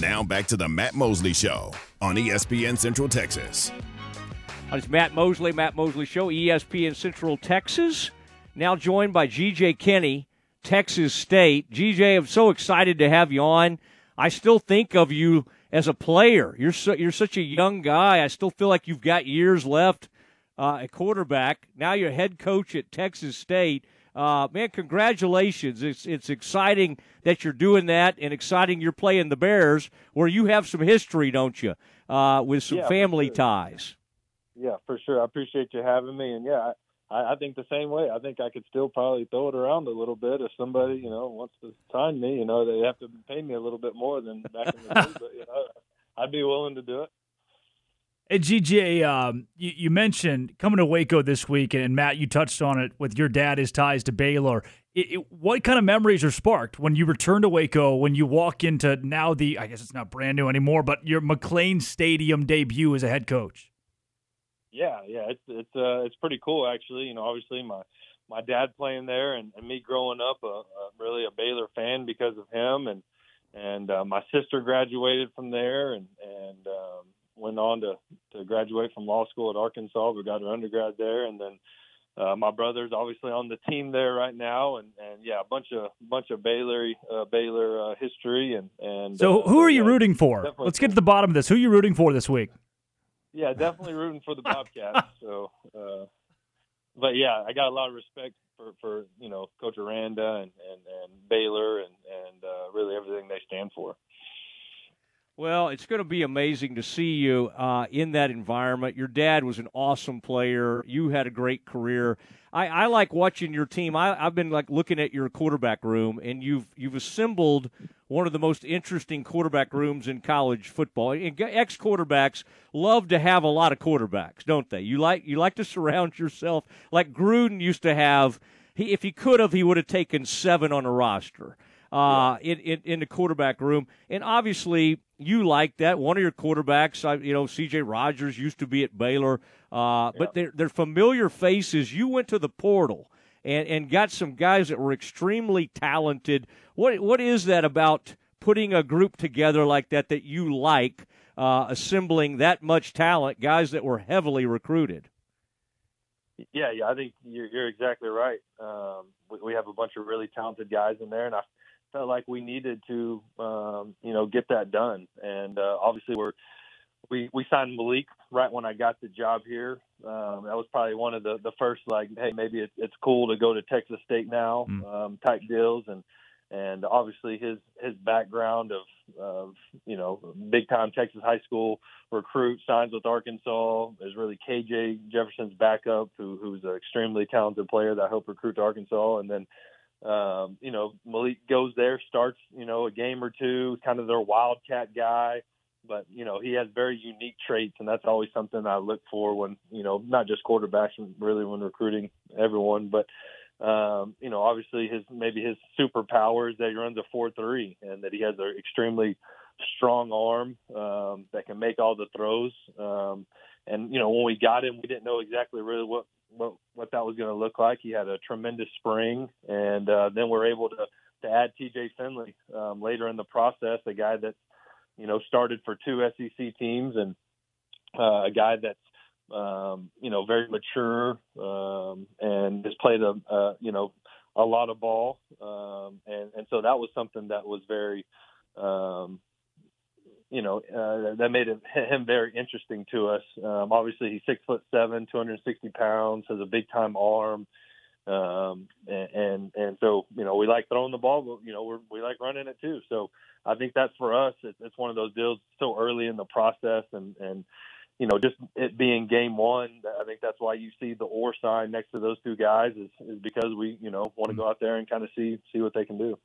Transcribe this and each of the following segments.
Now back to the Matt Mosley Show on ESPN Central Texas. It's Matt Mosley, Matt Mosley Show, ESPN Central Texas. Now joined by GJ Kinne, Texas State. GJ, I'm so excited to have you on. I still think of you as a player. You're so, you're such a young guy. I still feel like you've got years left uh, at quarterback. Now you're head coach at Texas State. Uh, man, congratulations! It's it's exciting that you're doing that, and exciting you're playing the Bears, where you have some history, don't you, uh, with some Yeah, family sure. ties. Yeah, for sure. I appreciate you having me. And yeah, I, I think the same way. I think I could still probably throw it around a little bit if somebody, you know, wants to sign me. You know, they have to pay me a little bit more than back in the day, but you know, I'd be willing to do it. Hey, GJ, um, you, you mentioned coming to Waco this week, and Matt, you touched on it with your dad, his ties to Baylor. It, it, what kind of memories are sparked when you return to Waco, when you walk into now the, I guess it's not brand new anymore, but your McLane Stadium debut as a head coach? Yeah, yeah, it's it's uh, it's pretty cool actually. You know, obviously my my dad playing there, and, and me growing up, a, a really a Baylor fan because of him, and and uh, my sister graduated from there, and and um, went on to to graduate from law school at Arkansas, We got her undergrad there, and then. Uh, my brother's obviously on the team there right now, and, and yeah, a bunch of bunch of Baylor uh, Baylor uh, history, and and So, uh, who are you rooting for? Let's get to the bottom of this. Who are you rooting for this week? yeah, definitely rooting for the Bobcats. so, uh, but yeah, I got a lot of respect for, for you know Coach Aranda and, and, and Baylor and and uh, really everything they stand for. Well, it's going to be amazing to see you uh, in that environment. Your dad was an awesome player. You had a great career. I, I like watching your team. I, I've been like looking at your quarterback room, and you've you've assembled one of the most interesting quarterback rooms in college football. Ex quarterbacks love to have a lot of quarterbacks, don't they? You like you like to surround yourself like Gruden used to have. He, if he could have, he would have taken seven on a roster uh, in, in in the quarterback room, and obviously you like that. One of your quarterbacks, you know, C.J. Rogers used to be at Baylor, uh, but they're they're familiar faces. You went to the portal and and got some guys that were extremely talented. What what is that about putting a group together like that that you like? Uh, assembling that much talent, guys that were heavily recruited. Yeah, yeah, I think you're, you're exactly right. Um, we, we have a bunch of really talented guys in there, and I felt like we needed to, um, you know, get that done. And uh, obviously, we're we we signed Malik right when I got the job here. Um, that was probably one of the the first like, hey, maybe it, it's cool to go to Texas State now um, type deals, and and obviously his his background of of you know big time Texas high school recruit signs with Arkansas is really KJ Jefferson's backup, who who's an extremely talented player that I hope recruit to Arkansas, and then um, you know Malik goes there, starts you know a game or two, kind of their wildcat guy but you know he has very unique traits, and that's always something I look for when you know not just quarterbacks, really when recruiting everyone. But um, you know, obviously his maybe his superpower is that he runs a four three, and that he has an extremely strong arm um, that can make all the throws. Um, and you know, when we got him, we didn't know exactly really what what, what that was going to look like. He had a tremendous spring, and uh, then we're able to to add T.J. Finley um, later in the process, a guy that you know, started for two SEC teams and uh, a guy that's, um, you know, very mature um, and has played a, uh, you know, a lot of ball. Um, and, and so that was something that was very, um, you know, uh, that made him, him very interesting to us. Um, obviously, he's six foot seven, 260 pounds, has a big time arm. Um, and, and, and so, you know, we like throwing the ball, but, you know, we're, we like running it too. So I think that's for us. It, it's one of those deals so early in the process and, and, you know, just it being game one, I think that's why you see the or sign next to those two guys is, is because we, you know, want to go out there and kind of see, see what they can do.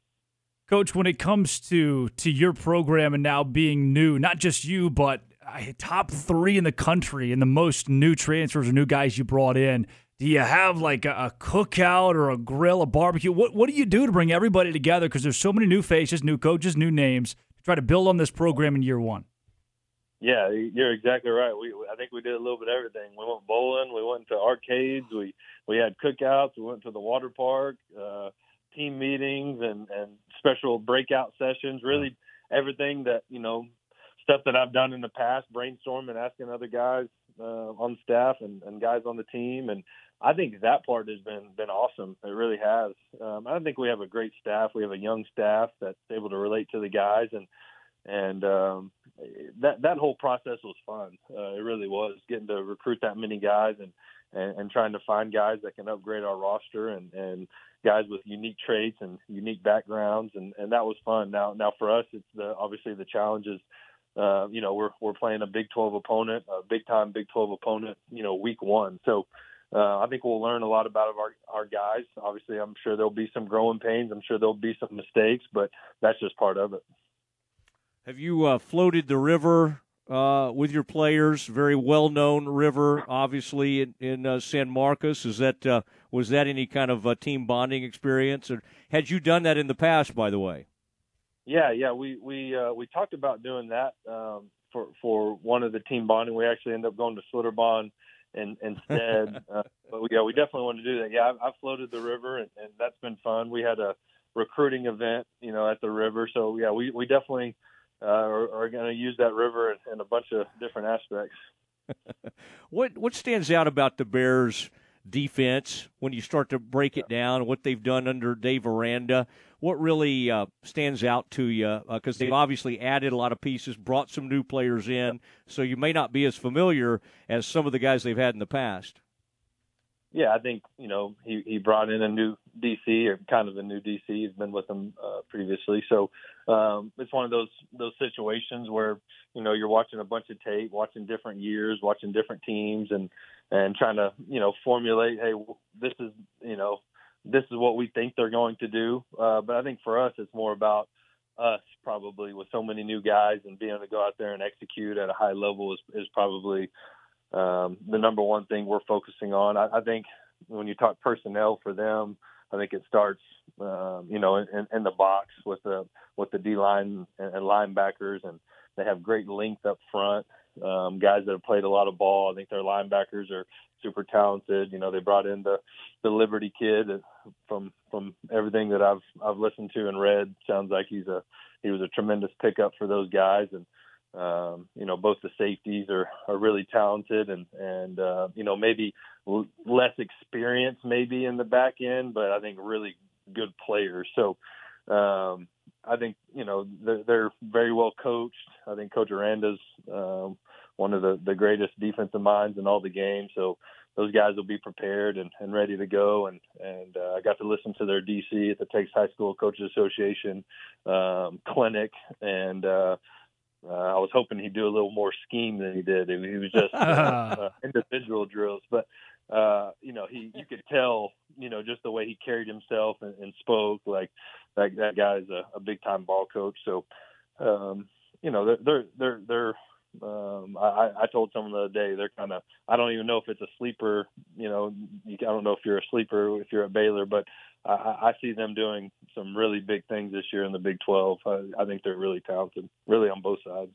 Coach, when it comes to to your program and now being new, not just you, but uh, top three in the country and the most new transfers or new guys you brought in, do you have like a, cookout or a grill, a barbecue? What what do you do to bring everybody together? Because there's so many new faces, new coaches, new names to try to build on this program in year one. Yeah, you're exactly right. We I think we did a little bit of everything. We went bowling, we went to arcades, we we had cookouts, we went to the water park, uh, team meetings, and and special breakout sessions. Really, everything that you know stuff that I've done in the past, brainstorming, asking other guys uh, on staff and, and guys on the team, and I think that part has been been awesome. It really has. Um, I think we have a great staff. We have a young staff that's able to relate to the guys, and and um, that that whole process was fun. Uh, it really was getting to recruit that many guys and, and and trying to find guys that can upgrade our roster and and guys with unique traits and unique backgrounds, and and that was fun. Now now for us, it's the obviously the challenges. Uh, you know, we're we're playing a Big 12 opponent, a big time Big 12 opponent. You know, week one, so uh, I think we'll learn a lot about our our guys. Obviously, I'm sure there'll be some growing pains. I'm sure there'll be some mistakes, but that's just part of it. Have you uh, floated the river uh, with your players? Very well known river, obviously in, in uh, San Marcos. Is that uh, was that any kind of uh, team bonding experience, or had you done that in the past? By the way. Yeah, yeah, we we uh, we talked about doing that um, for for one of the team bonding. We actually ended up going to Schlitterbahn and instead. uh, but yeah, we definitely want to do that. Yeah, I've, I've floated the river, and, and that's been fun. We had a recruiting event, you know, at the river. So yeah, we we definitely uh, are, are going to use that river in, in a bunch of different aspects. what what stands out about the Bears? defense when you start to break it down, what they've done under Dave Aranda what really uh, stands out to you? Because uh, they've obviously added a lot of pieces, brought some new players in, so you may not be as familiar as some of the guys they've had in the past. Yeah, I think you know he he brought in a new DC or kind of a new DC. He's been with them uh, previously, so um, it's one of those those situations where you know you're watching a bunch of tape, watching different years, watching different teams, and and trying to you know formulate, hey, this is you know this is what we think they're going to do. Uh, but I think for us, it's more about us probably with so many new guys and being able to go out there and execute at a high level is, is probably um, the number one thing we're focusing on. I, I think when you talk personnel for them, I think it starts, um, you know, in, in the box with the with the D line and, and linebackers, and they have great length up front um, guys that have played a lot of ball. I think their linebackers are super talented. You know, they brought in the the Liberty kid from from everything that I've I've listened to and read. Sounds like he's a he was a tremendous pickup for those guys and. Um, you know, both the safeties are, are really talented and, and, uh, you know, maybe l- less experience maybe in the back end, but I think really good players. So, um, I think you know they're, they're very well coached. I think Coach Aranda's um, one of the, the greatest defensive minds in all the games. So those guys will be prepared and, and ready to go. And and uh, I got to listen to their DC at the Texas High School Coaches Association um, clinic, and uh, uh, I was hoping he'd do a little more scheme than he did. He was just uh, uh, individual drills, but uh, you know, he you could tell, you know, just the way he carried himself and, and spoke, like that that guy's a, a big time ball coach. So, um, you know, they're they're they're, they're um, I, I told someone the other day they're kind of I don't even know if it's a sleeper. You know, I don't know if you're a sleeper if you're at Baylor, but I, I see them doing some really big things this year in the Big 12. I, I think they're really talented, really on both sides.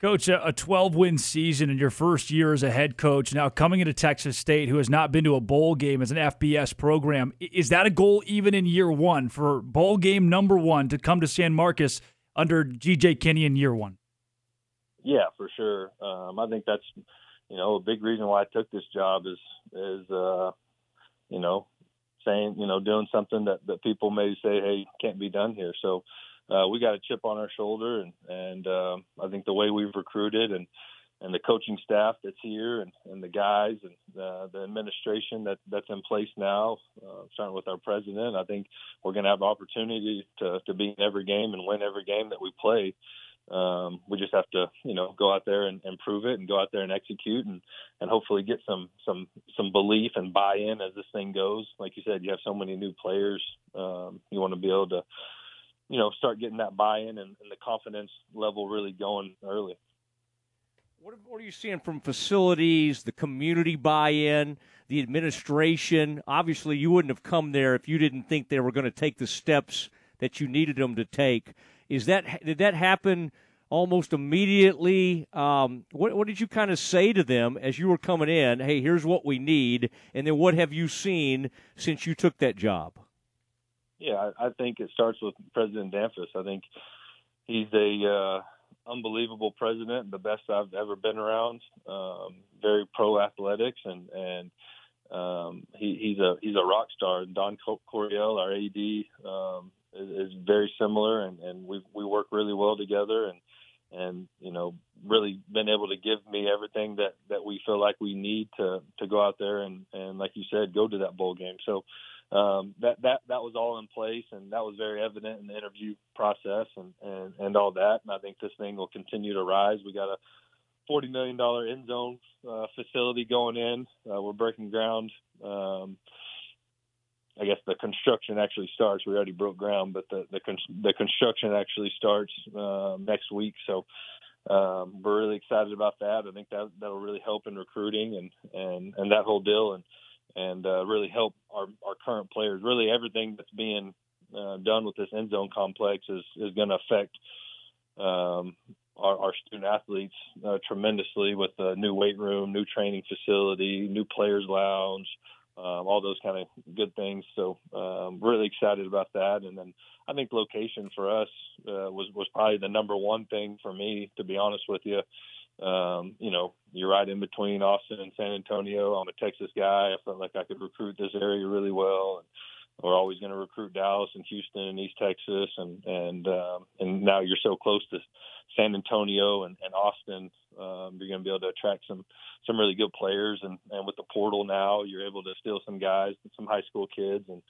Coach, a 12 win season in your first year as a head coach, now coming into Texas State, who has not been to a bowl game as an FBS program. Is that a goal even in year one for bowl game number one to come to San Marcos under GJ Kinne in year one? Yeah, for sure. Um, I think that's, you know, a big reason why I took this job is, is, uh, you know, saying, you know, doing something that, that people may say, hey, can't be done here. So, uh, we got a chip on our shoulder, and and um, I think the way we've recruited and and the coaching staff that's here and, and the guys and uh, the administration that that's in place now, uh, starting with our president, I think we're going to have opportunity to to be in every game and win every game that we play. Um, we just have to, you know, go out there and, and prove it, and go out there and execute, and and hopefully get some some some belief and buy-in as this thing goes. Like you said, you have so many new players. Um, you want to be able to you know, start getting that buy-in and, and the confidence level really going early. What, what are you seeing from facilities, the community buy-in, the administration? Obviously, you wouldn't have come there if you didn't think they were going to take the steps that you needed them to take. Is that did that happen almost immediately? Um, what, what did you kind of say to them as you were coming in? Hey, here's what we need, and then what have you seen since you took that job? Yeah, I, I think it starts with President Damphousse. I think he's a uh, unbelievable president, the best I've ever been around. Um, very pro athletics, and and um, he, he's a he's a rock star. Don Coryell, our AD, um, is, is very similar, and and we we work really well together, and and you know really been able to give me everything that that we feel like we need to to go out there and and like you said go to that bowl game. So um that that that was all in place and that was very evident in the interview process and and and all that. And I think this thing will continue to rise. We got a 40 million dollar end zone uh, facility going in. Uh, we're breaking ground um I guess the construction actually starts. We already broke ground, but the the, the construction actually starts uh, next week. So um, we're really excited about that. I think that that'll really help in recruiting and and and that whole deal, and and uh, really help our our current players. Really, everything that's being uh, done with this end zone complex is is going to affect um, our, our student athletes uh, tremendously with a new weight room, new training facility, new players lounge um, all those kind of good things. So um, really excited about that. And then I think location for us uh, was was probably the number one thing for me, to be honest with you. Um, you know, you're right in between Austin and San Antonio. I'm a Texas guy. I felt like I could recruit this area really well. And, we're always going to recruit Dallas and Houston and East Texas, and and um, and now you're so close to San Antonio and, and Austin. Um, you're going to be able to attract some some really good players, and and with the portal now, you're able to steal some guys, some high school kids, and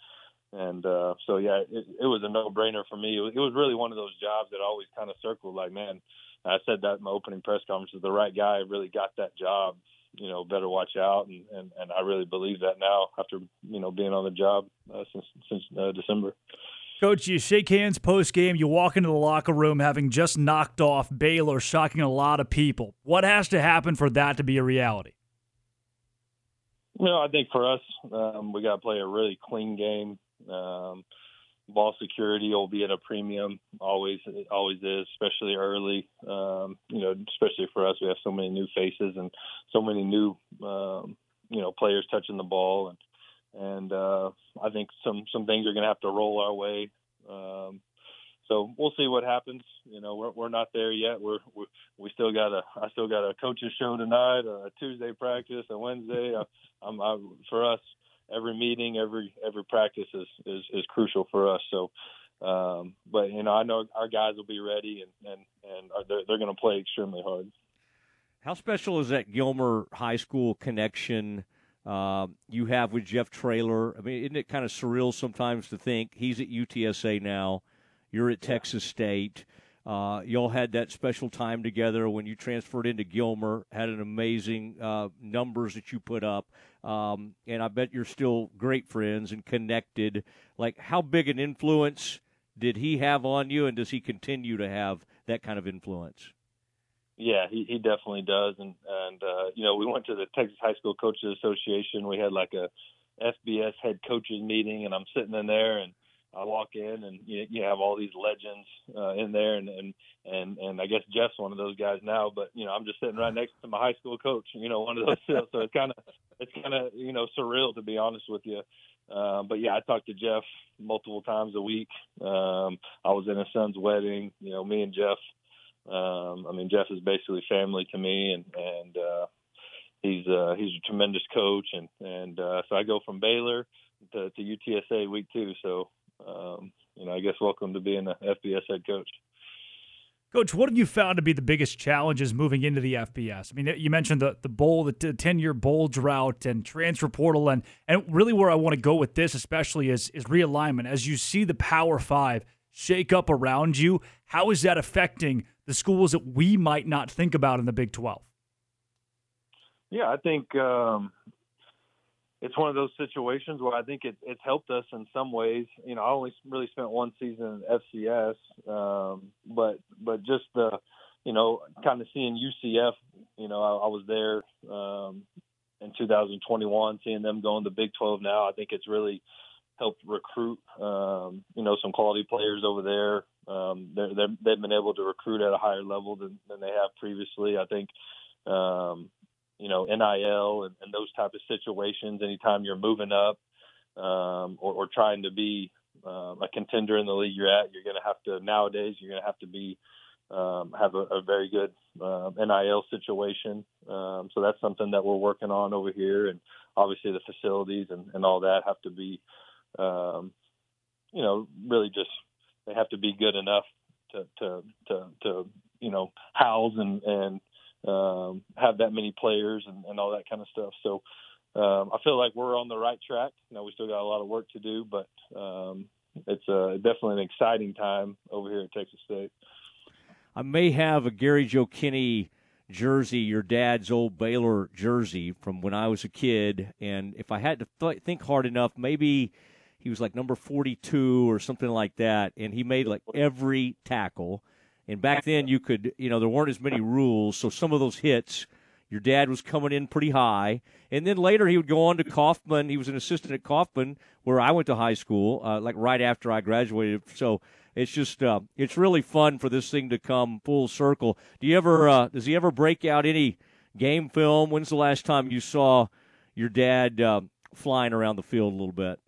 and uh, so yeah, it, it was a no brainer for me. It was, it was really one of those jobs that always kind of circled, like man. I said that in my opening press conference. The right guy really got that job you know better watch out and and, and I really believe that now after you know being on the job uh, since since uh, December. Coach, you shake hands post game. You walk into the locker room having just knocked off Baylor, shocking a lot of people. What has to happen for that to be a reality? You know, I think for us, um, we got to play a really clean game. Um, ball security will be at a premium. Always, always is, especially early. Um, you know, especially for us, we have so many new faces and so many new, um, you know, players touching the ball, and and uh, I think some some things are going to have to roll our way. Um, so we'll see what happens. You know, we're we're not there yet. We're, we're we still got a I still got a coaches show tonight, a Tuesday practice, a Wednesday. I, I'm I, for us every meeting, every every practice is is, is crucial for us. So, um, but you know, I know our guys will be ready and and and they're they're going to play extremely hard. How special is that Gilmer High School connection? Uh, you have with Jeff Traylor. I mean, isn't it kind of surreal sometimes to think he's at UTSA now, you're at Texas State. Uh, y'all had that special time together when you transferred into Gilmer. Had an amazing uh, numbers that you put up, um, and I bet you're still great friends and connected. Like, how big an influence did he have on you, and does he continue to have that kind of influence? Yeah, he, he definitely does, and and uh, you know we went to the Texas High School Coaches Association. We had like a FBS head coaches meeting, and I'm sitting in there and I walk in and you, you have all these legends uh, in there, and, and and and I guess Jeff's one of those guys now. But you know, I'm just sitting right next to my high school coach. You know, one of those. so it's kind of it's kind of you know surreal to be honest with you. Uh, but yeah, I talk to Jeff multiple times a week. Um, I was in his son's wedding. You know, me and Jeff. Um, I mean, Jeff is basically family to me, and and uh, he's uh, he's a tremendous coach, and and uh, so I go from Baylor to, to UTSA week two. So um, you know, I guess welcome to being a FBS head coach. Coach, what have you found to be the biggest challenges moving into the FBS? I mean, you mentioned the the bowl, the ten year bowl drought, and transfer portal, and and really where I want to go with this, especially is is realignment. As you see the Power Five shake up around you, how is that affecting the schools that we might not think about in the Big Twelve? Yeah, I think um, it's one of those situations where I think it, it's helped us in some ways. You know, I only really spent one season in FCS, um, but but just the, you know, kind of seeing UCF. You know, I, I was there um, in 2021, seeing them going in the Big 12 now. I think it's really helped recruit, um, you know, some quality players over there. Um, they're, they're, they've been able to recruit at a higher level than, than they have previously. I think, um, you know, NIL and, and those type of situations. Anytime you're moving up um, or, or trying to be, um, a contender in the league you're at, you're going to have to nowadays. You're going to have to be um, have a, a, very good uh, NIL situation. Um, so that's something that we're working on over here, and obviously the facilities and, and all that have to be, um, you know, really just they have to be good enough to to to, to you know house and and um, have that many players and, and all that kind of stuff. So um, I feel like we're on the right track. Now we still got a lot of work to do, but um, it's uh, definitely an exciting time over here at Texas State. I may have a Gary Joe Kinne jersey, your dad's old Baylor jersey from when I was a kid, and if I had to th- think hard enough, maybe he was like number 42 or something like that, and he made like every tackle. And back then, you could, you know, there weren't as many rules, so some of those hits – your dad was coming in pretty high, and then later he would go on to Kaufman. He was an assistant at Kaufman, where I went to high school, uh, like right after I graduated. So it's just uh, it's really fun for this thing to come full circle. Do you ever uh, does he ever break out any game film? When's the last time you saw your dad uh, flying around the field a little bit?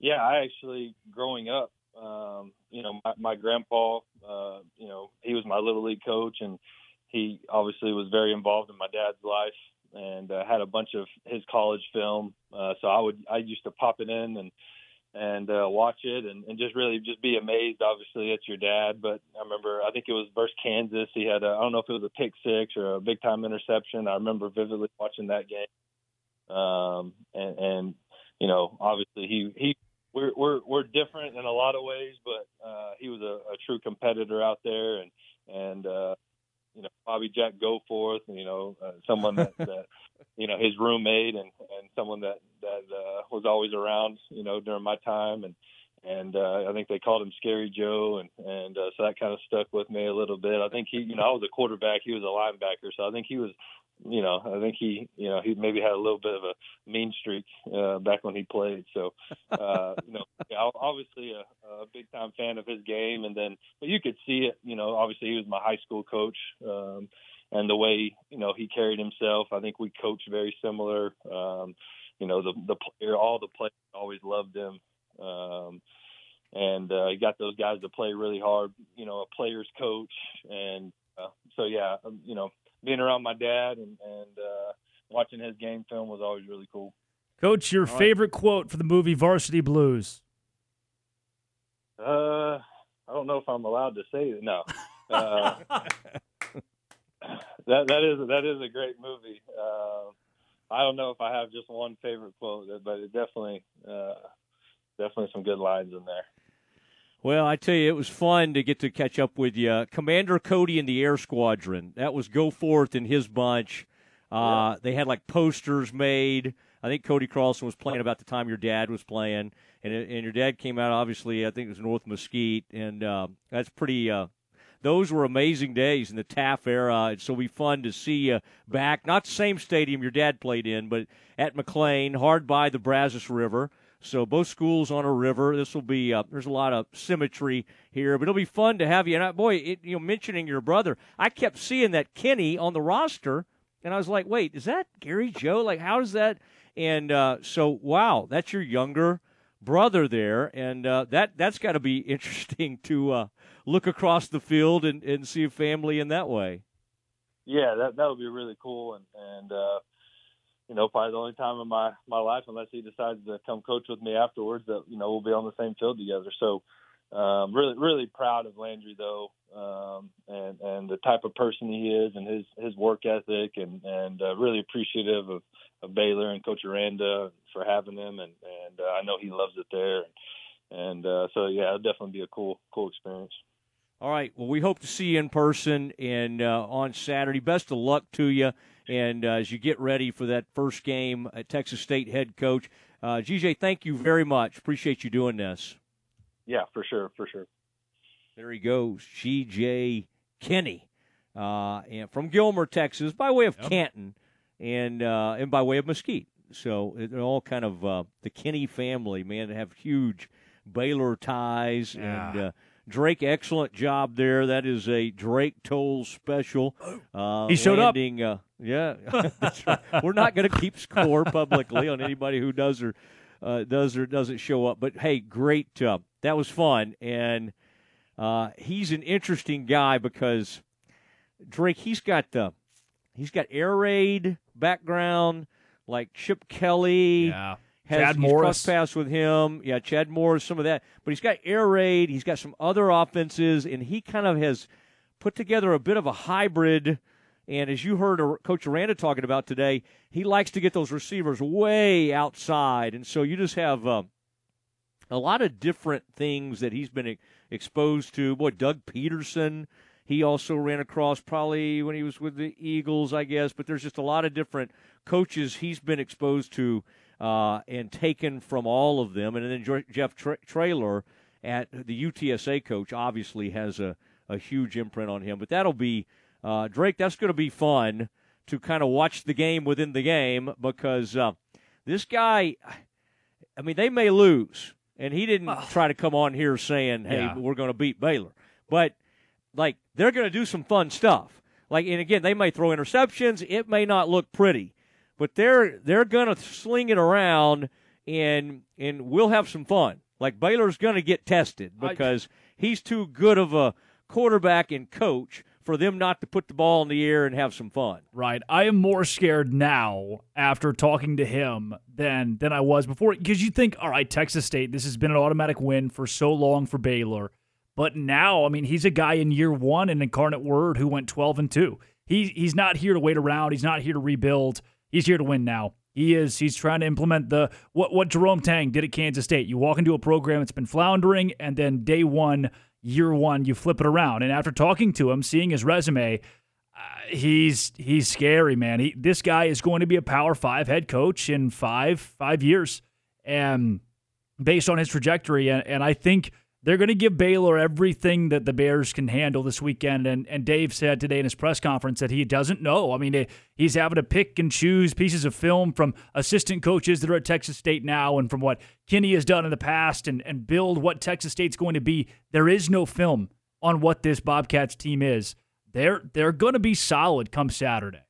Yeah, I actually growing up, um, you know, my, my grandpa, uh, you know, he was my little league coach and he obviously was very involved in my dad's life and uh, had a bunch of his college film. Uh, so I would I used to pop it in and and uh, watch it and, and just really just be amazed. Obviously, at your dad, but I remember I think it was versus Kansas. He had I don't know if it was a pick six or a big time interception. I remember vividly watching that game. Um, and, and you know, obviously he he we're we're we're different in a lot of ways, but uh, he was a, a true competitor out there and and uh, you know Bobby Jack Goforth, you know uh, someone that, that you know his roommate and and someone that that uh, was always around you know during my time and and uh, I think they called him Scary Joe and and uh, so that kind of stuck with me a little bit. I think he you know I was a quarterback, he was a linebacker, so I think he was you know, I think he, you know, he maybe had a little bit of a mean streak uh, back when he played. So, uh, you know, obviously a, a big time fan of his game, and then, but you could see it. You know, obviously he was my high school coach, um, and the way you know he carried himself. I think we coached very similar. Um, you know, the the player, all the players always loved him. Um, and uh, he got those guys to play really hard. You know, a player's coach, and uh, so yeah, um, you know, being around my dad and and uh, watching his game film was always really cool. Coach, your All favorite right. quote for the movie Varsity Blues? Uh, I don't know if I'm allowed to say it. No. Uh, that that is that is a great movie. Uh, I don't know if I have just one favorite quote, but it definitely uh, definitely some good lines in there. Well, I tell you, it was fun to get to catch up with you. Commander Cody and the Air Squadron. That was Goforth and his bunch. Uh, yeah. They had like posters made. I think Cody Carlson was playing about the time your dad was playing, and and your dad came out. Obviously, I think it was North Mesquite, and uh, that's pretty. Uh, those were amazing days in the Teaff era. And so it'll be fun to see you back. Not the same stadium your dad played in, but at McLane, hard by the Brazos River. So both schools on a river. This will be uh, there's a lot of symmetry here, but it'll be fun to have you. And I, boy, it, you know, mentioning your brother, I kept seeing that Kinne on the roster, and I was like, wait, is that Gary Joe? Like, how does that? And uh, so, wow, that's your younger brother there, and uh, that that's got to be interesting to uh, look across the field and, and see a family in that way. Yeah, that that would be really cool, and and uh, you know, probably the only time in my my life, unless he decides to come coach with me afterwards, that you know we'll be on the same field together. So, um, really, really proud of Landry though, um, and and the type of person he is, and his his work ethic, and and uh, really appreciative of, of Baylor and Coach Aranda for having him, and and uh, I know he loves it there, and, and uh, so yeah, it'll definitely be a cool cool experience. All right. Well, we hope to see you in person and uh, on Saturday. Best of luck to you. And uh, as you get ready for that first game at Texas State head coach, uh, GJ, thank you very much. Appreciate you doing this. Yeah, for sure, for sure. There he goes, GJ Kinne, uh, and from Gilmer, Texas, by way of yep. Canton, and uh, and by way of Mesquite. So they're all kind of uh, the Kinne family, man. They have huge Baylor ties yeah. and uh, Drake, excellent job there. That is a Drake Toll special. Uh, he showed landing, up. Uh, yeah, right. we're not going to keep score publicly on anybody who does or uh, does or doesn't show up. But hey, great. Uh, that was fun, and uh, he's an interesting guy because Drake. He's got the he's got air raid background like Chip Kelly. Yeah. Has, Chad Morris. cross with him. Yeah, Chad Morris, some of that. But he's got air raid. He's got some other offenses, and he kind of has put together a bit of a hybrid. And as you heard Coach Aranda talking about today, he likes to get those receivers way outside. And so you just have uh, a lot of different things that he's been exposed to. Boy, Doug Pederson, he also ran across probably when he was with the Eagles, I guess. But there's just a lot of different coaches he's been exposed to uh, and taken from all of them. And then Jeff Tra- Traylor at the UTSA coach obviously has a, a huge imprint on him. But that'll be, uh, Drake, that's going to be fun to kind of watch the game within the game because uh, this guy, I mean, they may lose. And he didn't try to come on here saying, hey, Yeah. we're going to beat Baylor. But, like, they're going to do some fun stuff. Like, and again, they may throw interceptions. It may not look pretty but they're they're going to sling it around and and we'll have some fun. Like Baylor's going to get tested because he's too good of a quarterback and coach for them not to put the ball in the air and have some fun. Right. I am more scared now after talking to him than than I was before because you think, all right, Texas State, this has been an automatic win for so long for Baylor. But now, I mean, he's a guy in year one in Incarnate Word who went 12 and 2. He, he's not here to wait around. He's not here to rebuild. He's here to win now. He is. He's trying to implement the what what Jerome Tang did at Kansas State. You walk into a program that's been floundering, and then day one, year one, you flip it around. And after talking to him, seeing his resume, uh, he's he's scary, man. He this guy is going to be a Power Five head coach in five five years, and based on his trajectory, and, and I think they're going to give Baylor everything that the Bears can handle this weekend. And and Dave said today in his press conference that he doesn't know. I mean, eh, he's having to pick and choose pieces of film from assistant coaches that are at Texas State now and from what Kinne has done in the past and, and build what Texas State's going to be. There is no film on what this Bobcats team is. They're they're going to be solid come Saturday.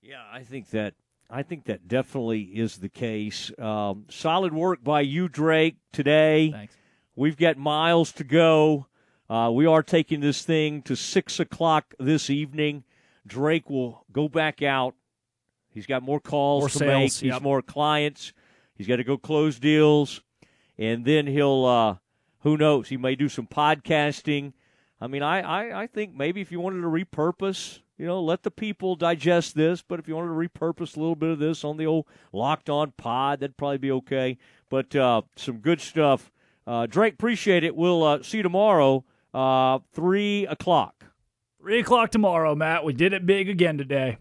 Yeah, I think that I think that definitely is the case. Um, solid work by you, Drake, today. Thanks. We've got miles to go. Uh, we are taking this thing to six o'clock this evening. Drake will go back out. He's got more calls More to sales, make. He's yep. more clients. He's got to go close deals, and then he'll. Uh, who knows? He may do some podcasting. I mean, I, I, I think maybe if you wanted to repurpose, you know, let the people digest this. But if you wanted to repurpose a little bit of this on the old Locked On Pod, that'd probably be okay. But uh, some good stuff. Uh, Drake, appreciate it. We'll uh, see you tomorrow, uh, three o'clock. Three o'clock tomorrow, Matt. We did it big again today.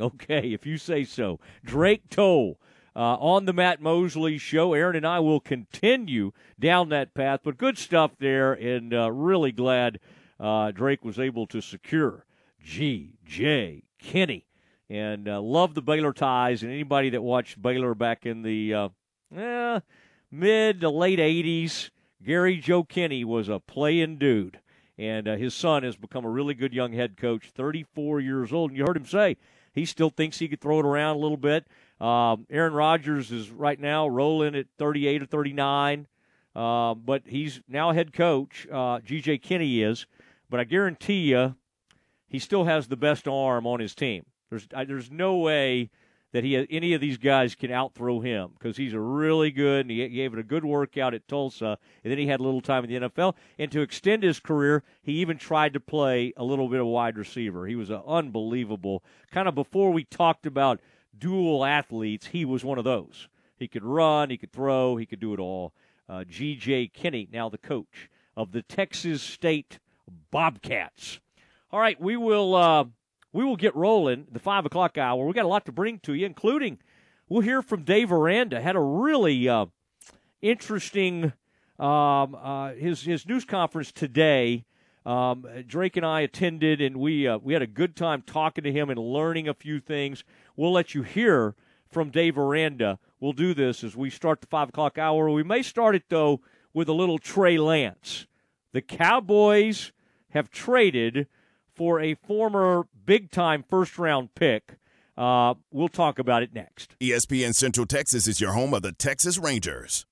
Okay, if you say so. Drake Toll uh, on the Matt Mosley Show. Aaron and I will continue down that path, but good stuff there, and uh, really glad uh, Drake was able to secure G.J. Kinne. And uh, love the Baylor ties, and anybody that watched Baylor back in the uh, eh, mid to late 80s, Gary Joe Kinne was a playing dude. And uh, his son has become a really good young head coach, 34 years old. And you heard him say he still thinks he could throw it around a little bit. Um, Aaron Rodgers is right now rolling at 38 or 39, uh, but he's now head coach. Uh, G.J. Kinne is, but I guarantee you, he still has the best arm on his team. There's I, there's no way that he any of these guys can outthrow him because he's a really good and he gave it a good workout at Tulsa and then he had a little time in the NFL and to extend his career he even tried to play a little bit of wide receiver. He was an unbelievable kind of before we talked about dual athletes he was one of those. He could run he could throw he could do it all. Uh, GJ Kinne now the coach of the Texas State Bobcats all right we will uh, we will get rolling the five o'clock hour. We got a lot to bring to you, including we'll hear from Dave Aranda. Had a really uh, interesting um, uh, his his news conference today. Um, Drake and I attended, and we uh, we had a good time talking to him and learning a few things. We'll let you hear from Dave Aranda. We'll do this as we start the five o'clock hour. We may start it though with a little Trey Lance. The Cowboys have traded for a former big time first round pick. Uh, we'll talk about it next. ESPN Central Texas is your home of the Texas Rangers.